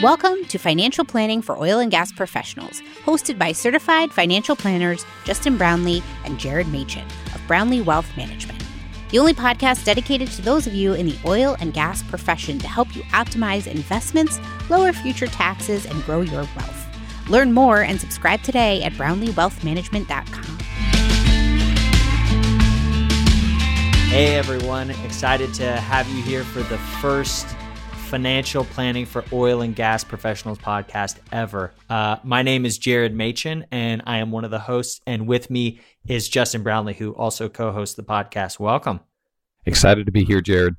Welcome to Financial Planning for Oil and Gas Professionals, hosted by certified financial planners Justin Brownlee and Jared Machin of Brownlee Wealth Management. The only podcast dedicated to those of you in the oil and gas profession to help you optimize investments, lower future taxes, and grow your wealth. Learn more and subscribe today at brownleewealthmanagement.com. Hey everyone, excited to have you here for the first financial planning for oil and gas professionals podcast ever. Uh, my name is Jared Machin, and I am one of the hosts. And with me is Justin Brownlee, who also co hosts the podcast. Welcome. Excited to be here, Jared.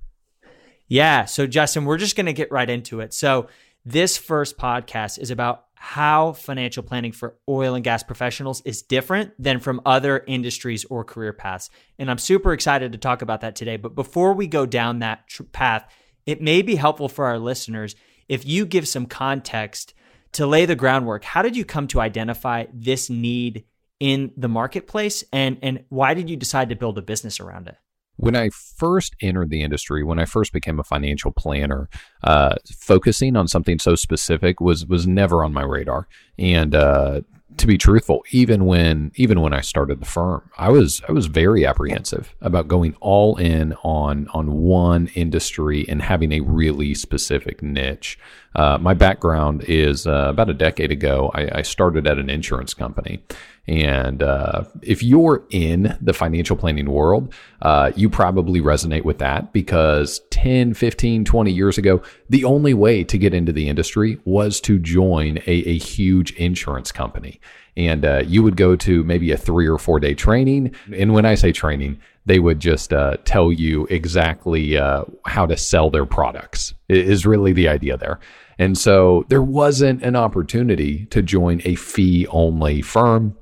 Yeah. So, Justin, we're just going to get right into it. So, this first podcast is about how financial planning for oil and gas professionals is different than from other industries or career paths. And I'm super excited to talk about that today. But before we go down that tr- path, it may be helpful for our listeners if you give some context to lay the groundwork. How did you come to identify this need in the marketplace and and why did you decide to build a business around it? When I first entered the industry, when I first became a financial planner, uh, focusing on something so specific was was never on my radar. And uh, to be truthful, even when even when I started the firm, I was I was very apprehensive about going all in on on one industry and having a really specific niche. Uh, my background is uh, about a decade ago. I, I, started at an insurance company, and uh, if you're in the financial planning world, uh, you probably resonate with that because 10, 15, 20 years ago, the only way to get into the industry was to join a, a huge insurance company. And uh, you would go to maybe a three or four day training. And when I say training, they would just uh, tell you exactly uh, how to sell their products, is really the idea there. And so there wasn't an opportunity to join a fee only firm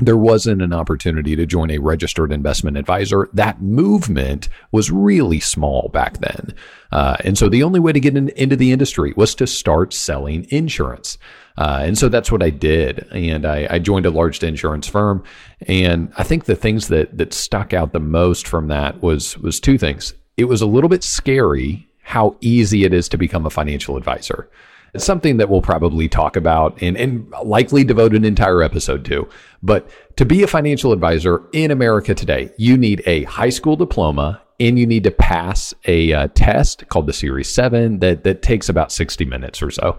there wasn't an opportunity to join a registered investment advisor. That movement was really small back then. Uh, and so the only way to get in, into the industry was to start selling insurance. Uh, and so that's what I did. And I, I, joined a large insurance firm. And I think the things that, that stuck out the most from that was, was two things. It was a little bit scary how easy it is to become a financial advisor. It's something that we'll probably talk about and, and likely devote an entire episode to. But to be a financial advisor in America today, you need a high school diploma and you need to pass a uh, test called the Series 7 that, that takes about 60 minutes or so.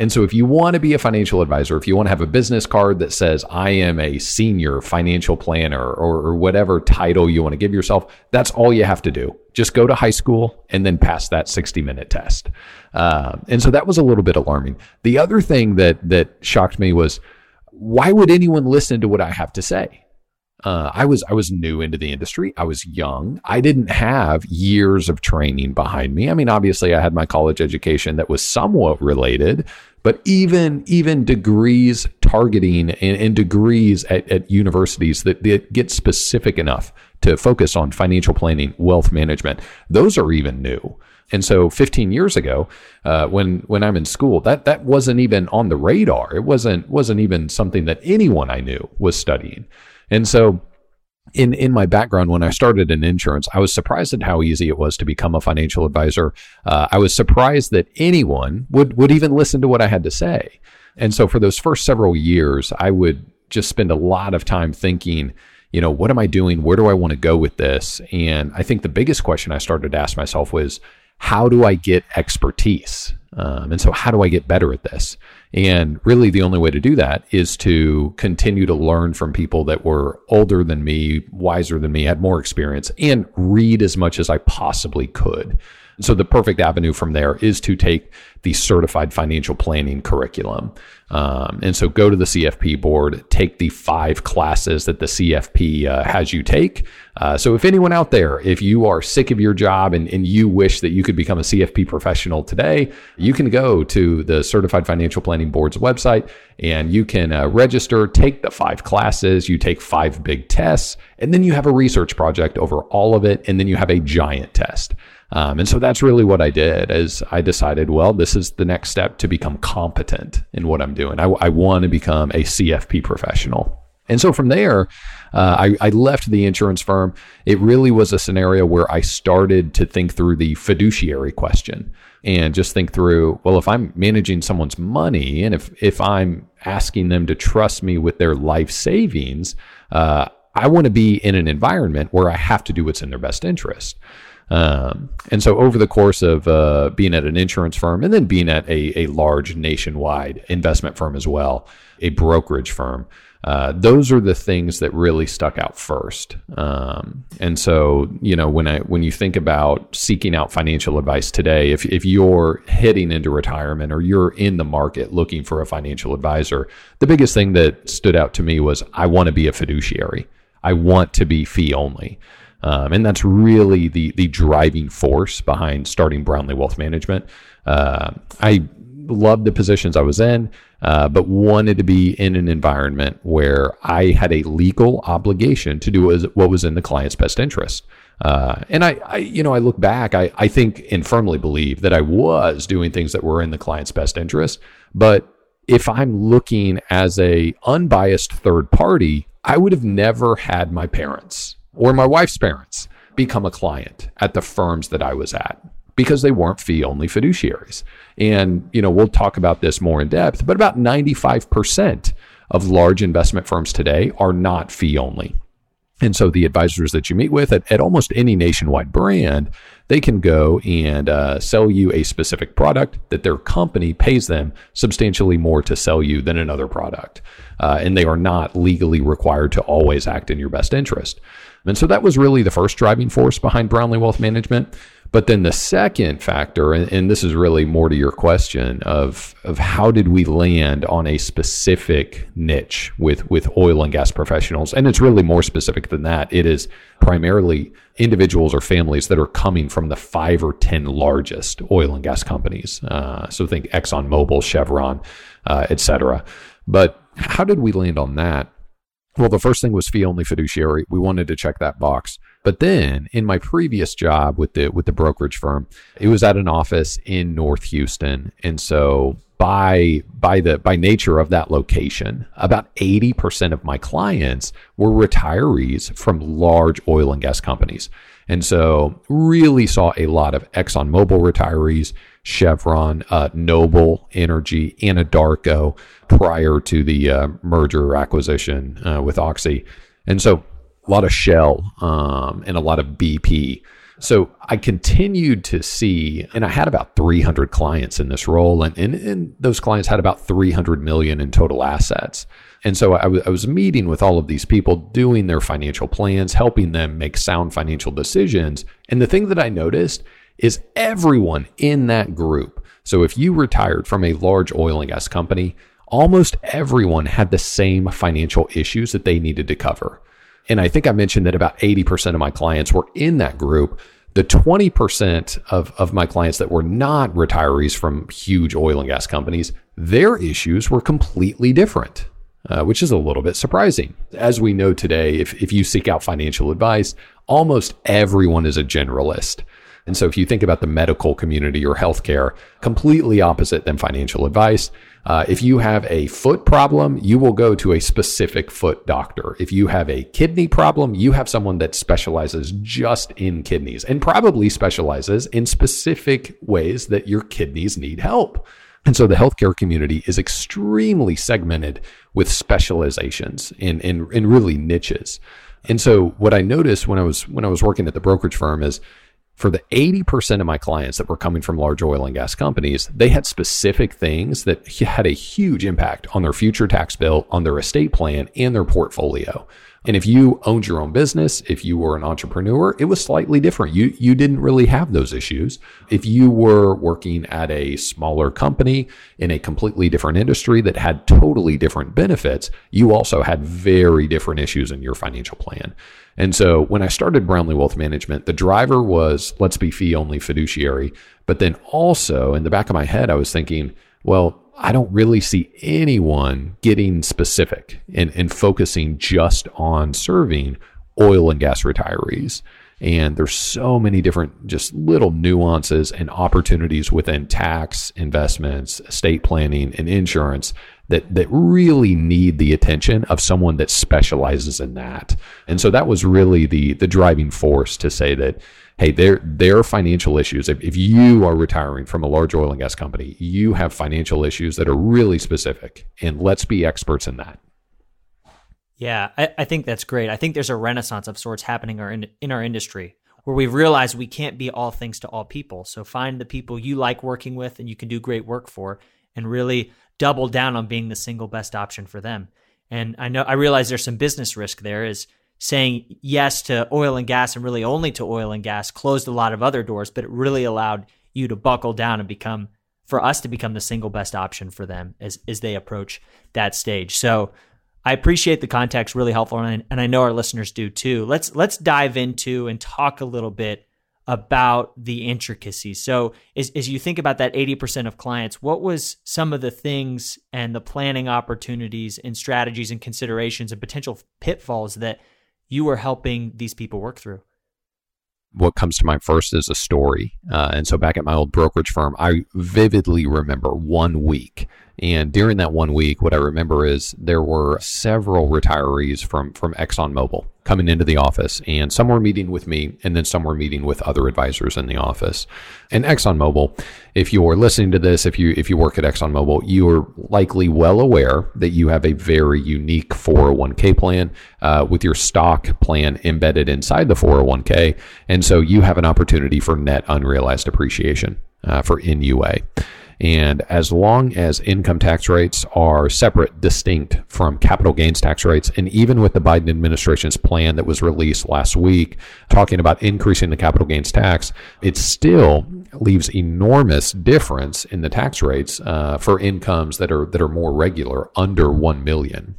And so, if you want to be a financial advisor, if you want to have a business card that says, I am a senior financial planner or, or, whatever title you want to give yourself, that's all you have to do. Just go to high school and then pass that 60 minute test. Uh, and so that was a little bit alarming. The other thing that, that shocked me was why would anyone listen to what I have to say? Uh, I was I was new into the industry. I was young. I didn't have years of training behind me. I mean, obviously, I had my college education that was somewhat related, but even even degrees targeting and, and degrees at, at universities that, that get specific enough to focus on financial planning, wealth management, those are even new. And so 15 years ago, uh, when when I'm in school, that that wasn't even on the radar. It wasn't wasn't even something that anyone I knew was studying. And so in in my background when I started in insurance, I was surprised at how easy it was to become a financial advisor. Uh, I was surprised that anyone would would even listen to what I had to say. And so for those first several years, I would just spend a lot of time thinking, you know, what am I doing? Where do I want to go with this? And I think the biggest question I started to ask myself was, how do I get expertise? Um, and so, how do I get better at this? And really, the only way to do that is to continue to learn from people that were older than me, wiser than me, had more experience, and read as much as I possibly could. So the perfect avenue from there is to take the certified financial planning curriculum. Um, and so go to the CFP board, take the five classes that the CFP uh, has you take. Uh, so if anyone out there, if you are sick of your job and, and you wish that you could become a CFP professional today, you can go to the Certified Financial Planning Board's website and you can uh, register, take the five classes, you take five big tests, and then you have a research project over all of it, and then you have a giant test. Um, and so that's really what I did as I decided, well, this is the next step to become competent in what I'm doing. I, I want to become a CFP professional. And so from there, uh, I, I, left the insurance firm. It really was a scenario where I started to think through the fiduciary question and just think through, well, if I'm managing someone's money and if, if I'm asking them to trust me with their life savings, uh, I want to be in an environment where I have to do what's in their best interest. Um, and so over the course of uh, being at an insurance firm and then being at a, a large nationwide investment firm as well, a brokerage firm, uh, those are the things that really stuck out first. Um, and so, you know, when I when you think about seeking out financial advice today, if if you're heading into retirement or you're in the market looking for a financial advisor, the biggest thing that stood out to me was I want to be a fiduciary. I want to be fee only. Um, and that's really the the driving force behind starting Brownlee Wealth Management. Uh, I loved the positions I was in, uh, but wanted to be in an environment where I had a legal obligation to do what was in the client's best interest. Uh, and I, I, you know, I look back, I, I think and firmly believe that I was doing things that were in the client's best interest. But if I'm looking as a unbiased third party, I would have never had my parents or my wife's parents become a client at the firms that I was at because they weren't fee only fiduciaries. And, you know, we'll talk about this more in depth, but about 95% of large investment firms today are not fee only. And so the advisors that you meet with at, at almost any nationwide brand, they can go and uh, sell you a specific product that their company pays them substantially more to sell you than another product. Uh, and they are not legally required to always act in your best interest. And so that was really the first driving force behind Brownlee Wealth Management. But then the second factor, and, and, this is really more to your question of of how did we land on a specific niche with with oil and gas professionals, and it's really more specific than that. It is primarily individuals or families that are coming from the five or ten largest oil and gas companies. Uh, so think Exxon Mobil, Chevron, uh, et cetera. But how did we land on that? Well, the first thing was fee only fiduciary. We wanted to check that box. But then in my previous job with the with the brokerage firm, it was at an office in North Houston. And so by by the by nature of that location, about 80% of my clients were retirees from large oil and gas companies. And so really saw a lot of ExxonMobil retirees, Chevron, uh, Noble Energy, Anadarko prior to the uh, merger acquisition uh, with Oxy. And so a lot of Shell um, and a lot of BP. So I continued to see, and I had about 300 clients in this role, and, and, and those clients had about 300 million in total assets. And so I, w- I was meeting with all of these people, doing their financial plans, helping them make sound financial decisions. And the thing that I noticed is everyone in that group. So if you retired from a large oil and gas company, almost everyone had the same financial issues that they needed to cover. And I think I mentioned that about 80% of my clients were in that group. The 20% of, of my clients that were not retirees from huge oil and gas companies, their issues were completely different. Uh, which is a little bit surprising. As we know today, if, if you seek out financial advice, almost everyone is a generalist. And so if you think about the medical community or healthcare, completely opposite than financial advice. Uh, if you have a foot problem, you will go to a specific foot doctor. If you have a kidney problem, you have someone that specializes just in kidneys and probably specializes in specific ways that your kidneys need help. And so the healthcare community is extremely segmented with specializations in, in, in really niches. And so what I noticed when I was when I was working at the brokerage firm is for the 80% of my clients that were coming from large oil and gas companies, they had specific things that had a huge impact on their future tax bill, on their estate plan, and their portfolio. And if you owned your own business, if you were an entrepreneur, it was slightly different. You, you didn't really have those issues. If you were working at a smaller company in a completely different industry that had totally different benefits, you also had very different issues in your financial plan. And so when I started Brownlee Wealth Management, the driver was let's be fee only fiduciary. But then also in the back of my head, I was thinking, well, I don't really see anyone getting specific and, and focusing just on serving oil and gas retirees. And there's so many different, just little nuances and opportunities within tax, investments, estate planning, and insurance that that really need the attention of someone that specializes in that. And so that was really the the driving force to say that hey, there there are financial issues. If, if you are retiring from a large oil and gas company, you have financial issues that are really specific, and let's be experts in that. Yeah, I, I think that's great. I think there's a renaissance of sorts happening in, in our industry where we realize we can't be all things to all people. So find the people you like working with and you can do great work for, and really double down on being the single best option for them. And I know I realize there's some business risk there is saying yes to oil and gas and really only to oil and gas closed a lot of other doors, but it really allowed you to buckle down and become for us to become the single best option for them as as they approach that stage. So I appreciate the context, really helpful, and, and I know our listeners do too. Let's let's dive into and talk a little bit about the intricacies. So, as, as you think about that 80% of clients, what was some of the things and the planning opportunities and strategies and considerations and potential pitfalls that you are helping these people work through? what comes to mind first is a story. Uh, and so back at my old brokerage firm, I vividly remember one week and during that one week, what I remember is there were several retirees from, from ExxonMobil coming into the office, and some were meeting with me, and then some were meeting with other advisors in the office. And ExxonMobil, if you're listening to this, if you if you work at ExxonMobil, you are likely well aware that you have a very unique 401k plan uh, with your stock plan embedded inside the 401k, and so you have an opportunity for net unrealized appreciation uh, for NUA. And as long as income tax rates are separate, distinct from capital gains tax rates, and even with the Biden administration's plan that was released last week talking about increasing the capital gains tax, it still leaves enormous difference in the tax rates uh, for incomes that are that are more regular, under one million.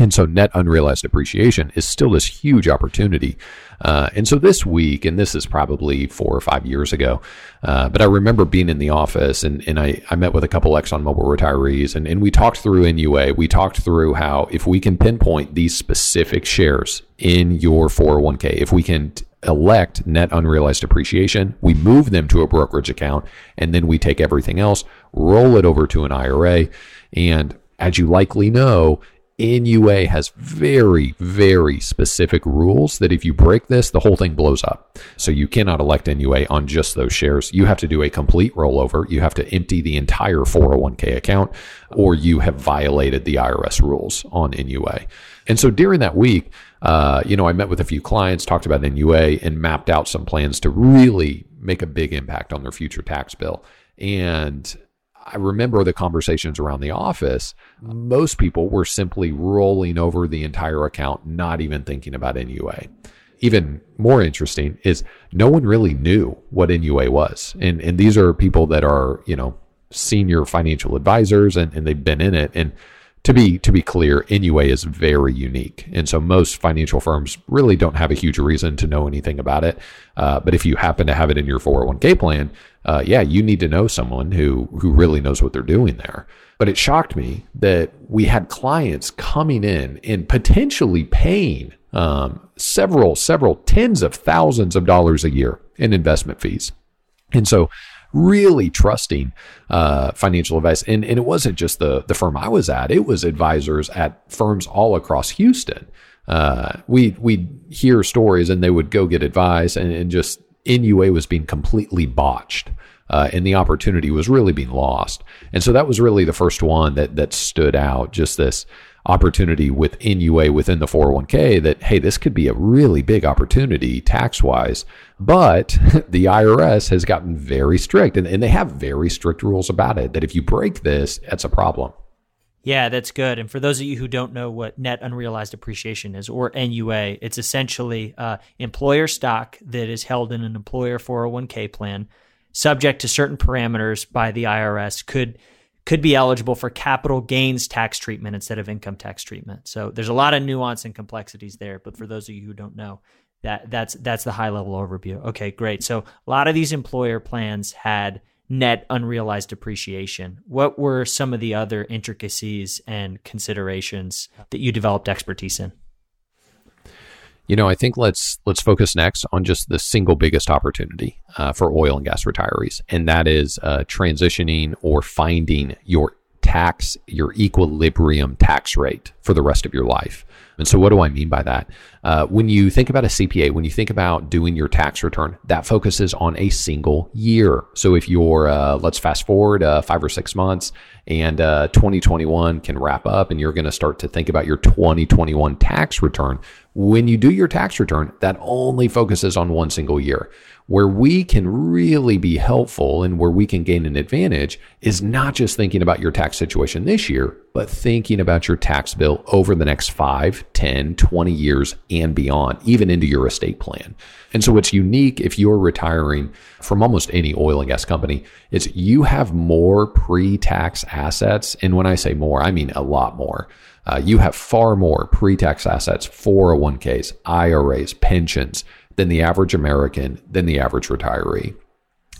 And so net unrealized appreciation is still this huge opportunity. Uh, and so this week, and this is probably four or five years ago, uh, but I remember being in the office and, and I, I met with a couple ExxonMobil retirees and, and we talked through NUA. We talked through how if we can pinpoint these specific shares in your 401k, if we can elect net unrealized appreciation, we move them to a brokerage account, and then we take everything else, roll it over to an IRA. And as you likely know, NUA has very, very specific rules that if you break this, the whole thing blows up. So you cannot elect NUA on just those shares. You have to do a complete rollover. You have to empty the entire 401k account, or you have violated the IRS rules on NUA. And so during that week, uh, you know, I met with a few clients, talked about NUA, and mapped out some plans to really make a big impact on their future tax bill. And I remember the conversations around the office. Most people were simply rolling over the entire account, not even thinking about NUA. Even more interesting is no one really knew what NUA was. And, and these are people that are, you know, senior financial advisors and, and they've been in it. And to be to be clear, NUA is very unique, and so most financial firms really don't have a huge reason to know anything about it. Uh, but if you happen to have it in your 401k plan, uh, yeah, you need to know someone who who really knows what they're doing there. But it shocked me that we had clients coming in and potentially paying um, several several tens of thousands of dollars a year in investment fees, and so really trusting uh, financial advice. And, and it wasn't just the, the firm I was at, it was advisors at firms all across Houston. Uh, we, we'd hear stories and they would go get advice and, and just NUA was being completely botched. Uh, and the opportunity was really being lost. And so that was really the first one that that stood out. Just this opportunity with NUA within the 401k that, hey, this could be a really big opportunity tax wise. But the IRS has gotten very strict and, and they have very strict rules about it that if you break this, that's a problem. Yeah, that's good. And for those of you who don't know what net unrealized appreciation is, or NUA, it's essentially uh, employer stock that is held in an employer 401k plan, subject to certain parameters by the IRS, could could be eligible for capital gains tax treatment instead of income tax treatment. So there's a lot of nuance and complexities there. But for those of you who don't know, that that's that's the high level overview. Okay, great. So a lot of these employer plans had net unrealized depreciation. What were some of the other intricacies and considerations that you developed expertise in? You know, I think let's let's focus next on just the single biggest opportunity uh, for oil and gas retirees, and that is uh, transitioning or finding your tax, your equilibrium tax rate for the rest of your life. And so, what do I mean by that? Uh, when you think about a CPA, when you think about doing your tax return, that focuses on a single year. So, if you're, uh, let's fast forward uh, five or six months and uh, 2021 can wrap up and you're going to start to think about your 2021 tax return, when you do your tax return, that only focuses on one single year. Where we can really be helpful and where we can gain an advantage is not just thinking about your tax situation this year, but thinking about your tax bill over the next 5, 10, 20 years and beyond, even into your estate plan. And so what's unique if you're retiring from almost any oil and gas company is you have more pre-tax assets. And when I say more, I mean a lot more. Uh, you have far more pre-tax assets, 401ks, IRAs, pensions than the average American, than the average retiree.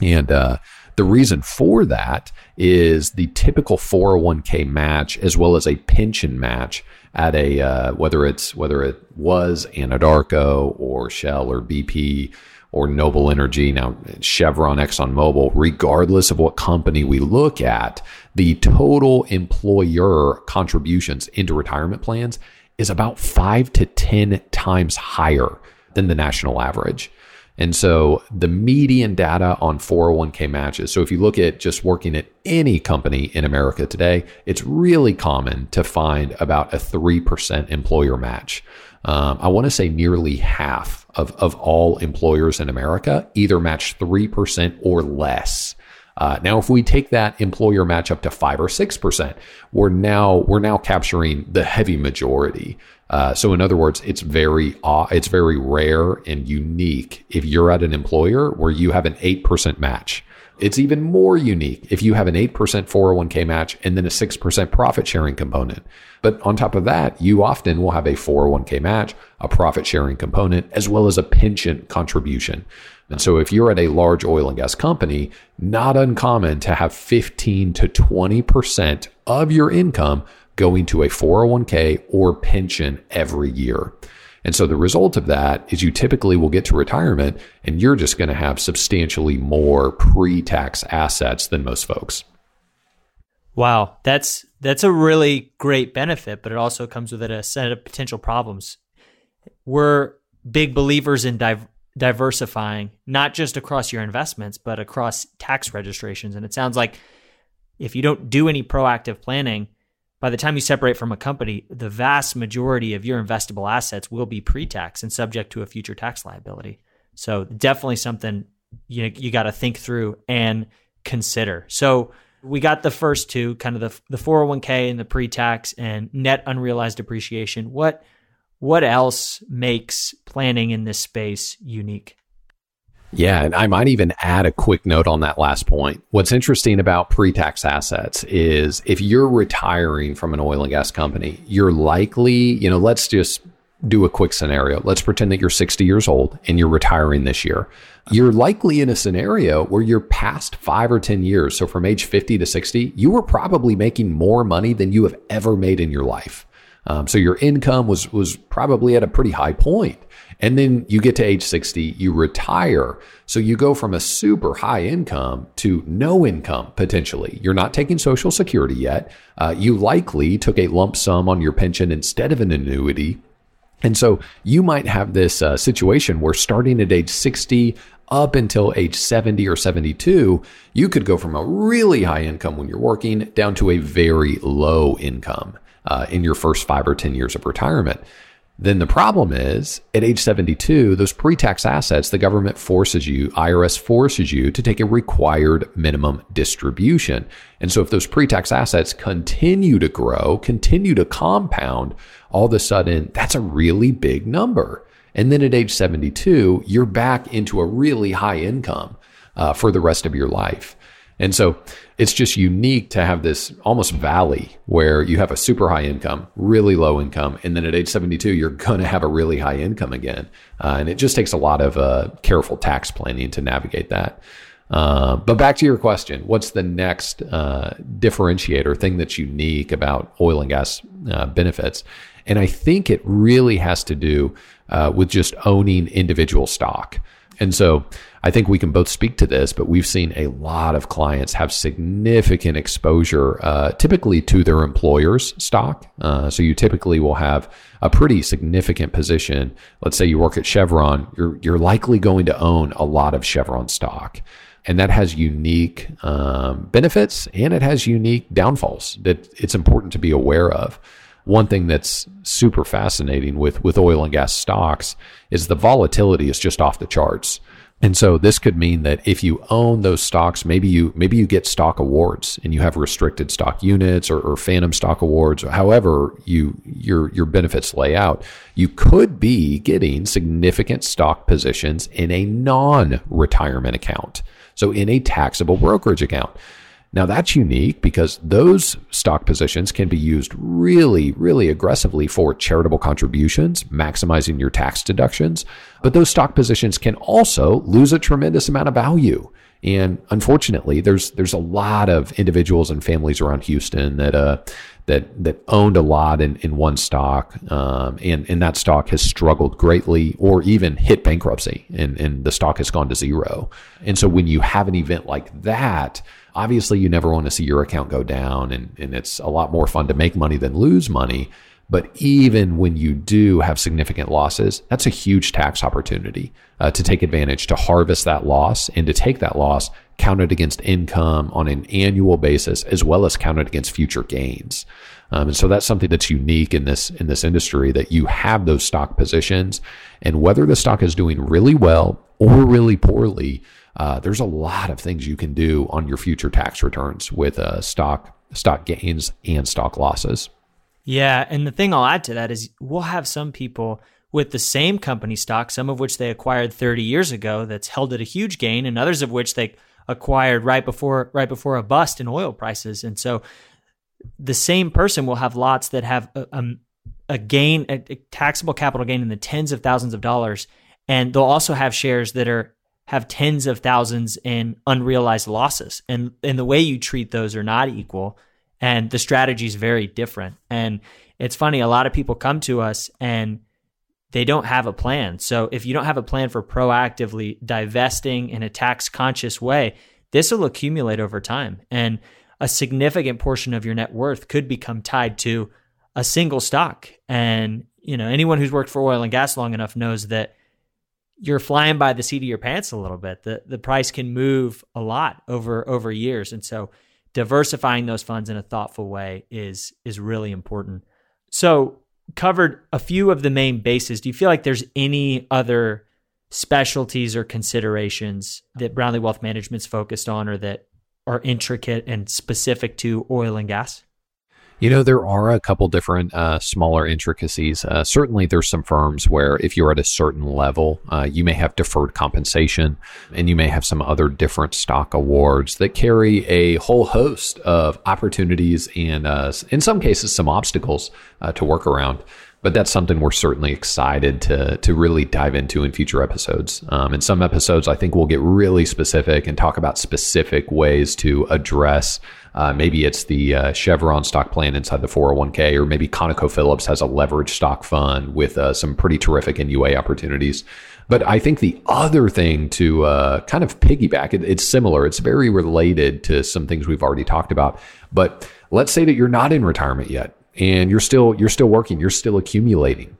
And uh, the reason for that is the typical 401k match, as well as a pension match at a uh, whether it's whether it was Anadarko or Shell or BP or Noble Energy, now Chevron, ExxonMobil, regardless of what company we look at, the total employer contributions into retirement plans is about five to 10 times higher than the national average. And so the median data on 401k matches. So if you look at just working at any company in America today, it's really common to find about a 3% employer match. Um, I want to say nearly half of, of all employers in America either match 3% or less. Uh, now, if we take that employer match up to five or six percent, we're now we're now capturing the heavy majority. Uh, so in other words, it's very uh, it's very rare and unique if you're at an employer where you have an eight percent match. It's even more unique if you have an 8% 401k match and then a 6% profit sharing component. But on top of that, you often will have a 401k match, a profit sharing component, as well as a pension contribution. And so if you're at a large oil and gas company, not uncommon to have 15 to 20% of your income going to a 401k or pension every year. And so the result of that is you typically will get to retirement and you're just going to have substantially more pre-tax assets than most folks. Wow, that's that's a really great benefit, but it also comes with it a set of potential problems. We're big believers in div- diversifying, not just across your investments, but across tax registrations. And it sounds like if you don't do any proactive planning, by the time you separate from a company, the vast majority of your investable assets will be pre-tax and subject to a future tax liability. So definitely something you you got to think through and consider. So we got the first two, kind of the the 401k and the pre-tax and net unrealized appreciation. What what else makes planning in this space unique? Yeah, and I might even add a quick note on that last point. What's interesting about pre tax assets is if you're retiring from an oil and gas company, you're likely, you know, let's just do a quick scenario. Let's pretend that you're 60 years old and you're retiring this year. You're likely in a scenario where you're past five or 10 years. So from age 50 to 60, you were probably making more money than you have ever made in your life. Um, so your income was was probably at a pretty high point. And then you get to age 60, you retire. So you go from a super high income to no income potentially. You're not taking Social Security yet. Uh, you likely took a lump sum on your pension instead of an annuity. And so you might have this uh, situation where starting at age 60 up until age 70 or 72, you could go from a really high income when you're working down to a very low income uh, in your first five or 10 years of retirement. Then the problem is at age 72, those pre tax assets, the government forces you, IRS forces you to take a required minimum distribution. And so if those pre tax assets continue to grow, continue to compound, all of a sudden that's a really big number. And then at age 72, you're back into a really high income uh, for the rest of your life. And so it's just unique to have this almost valley where you have a super high income, really low income, and then at age 72, you're going to have a really high income again. Uh, and it just takes a lot of uh, careful tax planning to navigate that. Uh, but back to your question, what's the next uh, differentiator, thing that's unique about oil and gas uh, benefits? And I think it really has to do uh, with just owning individual stock. And so I think we can both speak to this, but we've seen a lot of clients have significant exposure, uh, typically to their employer's stock. Uh, so you typically will have a pretty significant position. Let's say you work at Chevron, you're, you're likely going to own a lot of Chevron stock. And that has unique um, benefits and it has unique downfalls that it's important to be aware of one thing that's super fascinating with with oil and gas stocks is the volatility is just off the charts. And so this could mean that if you own those stocks, maybe you maybe you get stock awards and you have restricted stock units or, or phantom stock awards, or however you your your benefits lay out, you could be getting significant stock positions in a non-retirement account. So in a taxable brokerage account. Now that's unique because those stock positions can be used really, really aggressively for charitable contributions, maximizing your tax deductions. But those stock positions can also lose a tremendous amount of value. And unfortunately, there's there's a lot of individuals and families around Houston that uh, that that owned a lot in, in one stock, um, and and that stock has struggled greatly, or even hit bankruptcy, and and the stock has gone to zero. And so when you have an event like that, Obviously, you never want to see your account go down, and, and it's a lot more fun to make money than lose money. But even when you do have significant losses, that's a huge tax opportunity uh, to take advantage, to harvest that loss, and to take that loss, count it against income on an annual basis, as well as count it against future gains. Um, and so that's something that's unique in this in this industry that you have those stock positions, and whether the stock is doing really well or really poorly, uh, there's a lot of things you can do on your future tax returns with uh, stock stock gains and stock losses. Yeah, and the thing I'll add to that is we'll have some people with the same company stock, some of which they acquired 30 years ago, that's held at a huge gain, and others of which they acquired right before right before a bust in oil prices. And so, the same person will have lots that have a, a, a gain, a, a taxable capital gain in the tens of thousands of dollars, and they'll also have shares that are have tens of thousands in unrealized losses. And and the way you treat those are not equal. And the strategy is very different. And it's funny, a lot of people come to us and they don't have a plan. So if you don't have a plan for proactively divesting in a tax conscious way, this will accumulate over time. And a significant portion of your net worth could become tied to a single stock. And, you know, anyone who's worked for oil and gas long enough knows that you're flying by the seat of your pants a little bit. The the price can move a lot over over years, and so diversifying those funds in a thoughtful way is is really important. So covered a few of the main bases. Do you feel like there's any other specialties or considerations that Brownlee Wealth Management's focused on, or that are intricate and specific to oil and gas? You know, there are a couple different uh, smaller intricacies. Uh, certainly, there's some firms where if you're at a certain level, uh, you may have deferred compensation and you may have some other different stock awards that carry a whole host of opportunities and, uh, in some cases, some obstacles uh, to work around but that's something we're certainly excited to to really dive into in future episodes. Um, in some episodes, I think we'll get really specific and talk about specific ways to address. Uh, maybe it's the uh, Chevron stock plan inside the 401k, or maybe ConocoPhillips has a leveraged stock fund with uh, some pretty terrific NUA opportunities. But I think the other thing to uh, kind of piggyback, it, it's similar. It's very related to some things we've already talked about. But let's say that you're not in retirement yet and you're still you're still working, you're still accumulating.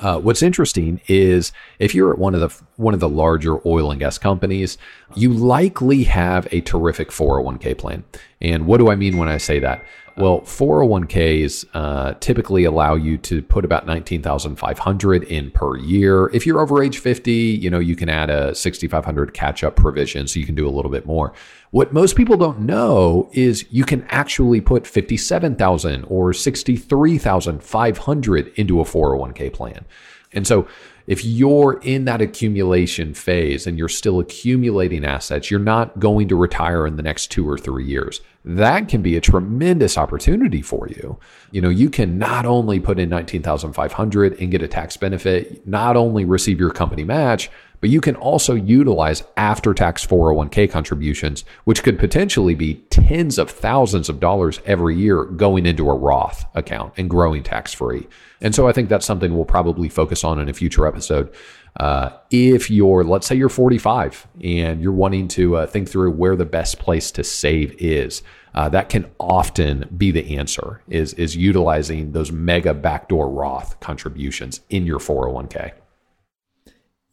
Uh, what's interesting is if you're at one of the one of the larger oil and gas companies, you likely have a terrific 401k plan. And what do I mean when I say that? Well, 401ks uh, typically allow you to put about 19,500 in per year. If you're over age 50, you know, you can add a 6,500 catch up provision so you can do a little bit more. What most people don't know is you can actually put 57,000 or 63,500 into a 401k plan. And so if you're in that accumulation phase and you're still accumulating assets, you're not going to retire in the next two or three years. That can be a tremendous opportunity for you. You know, you can not only put in 19,500 and get a tax benefit, not only receive your company match, but you can also utilize after tax 401k contributions, which could potentially be tens of thousands of dollars every year going into a Roth account and growing tax free. And so I think that's something we'll probably focus on in a future episode. Uh, if you're, let's say you're 45 and you're wanting to uh, think through where the best place to save is, uh, that can often be the answer is, is utilizing those mega backdoor Roth contributions in your 401k.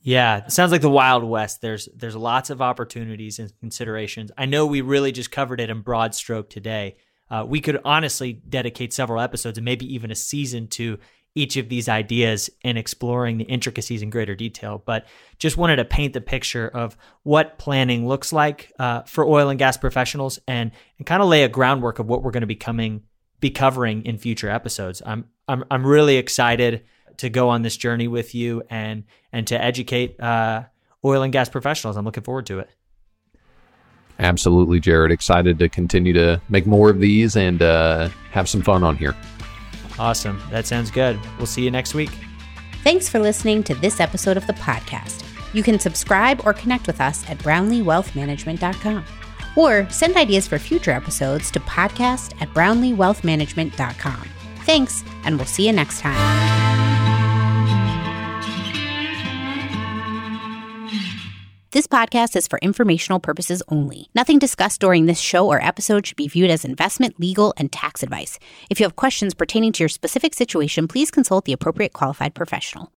Yeah, it sounds like the Wild West. There's there's lots of opportunities and considerations. I know we really just covered it in broad stroke today. Uh, we could honestly dedicate several episodes and maybe even a season to each of these ideas and exploring the intricacies in greater detail. But just wanted to paint the picture of what planning looks like uh, for oil and gas professionals and and kind of lay a groundwork of what we're going to be coming be covering in future episodes. I'm I'm I'm really excited to go on this journey with you and and to educate uh, oil and gas professionals. I'm looking forward to it. Absolutely, Jared. Excited to continue to make more of these and uh, have some fun on here. Awesome. That sounds good. We'll see you next week. Thanks for listening to this episode of the podcast. You can subscribe or connect with us at brownleewealthmanagement.com or send ideas for future episodes to podcast at brownleewealthmanagement.com. Thanks, and we'll see you next time. This podcast is for informational purposes only. Nothing discussed during this show or episode should be viewed as investment, legal, and tax advice. If you have questions pertaining to your specific situation, please consult the appropriate qualified professional.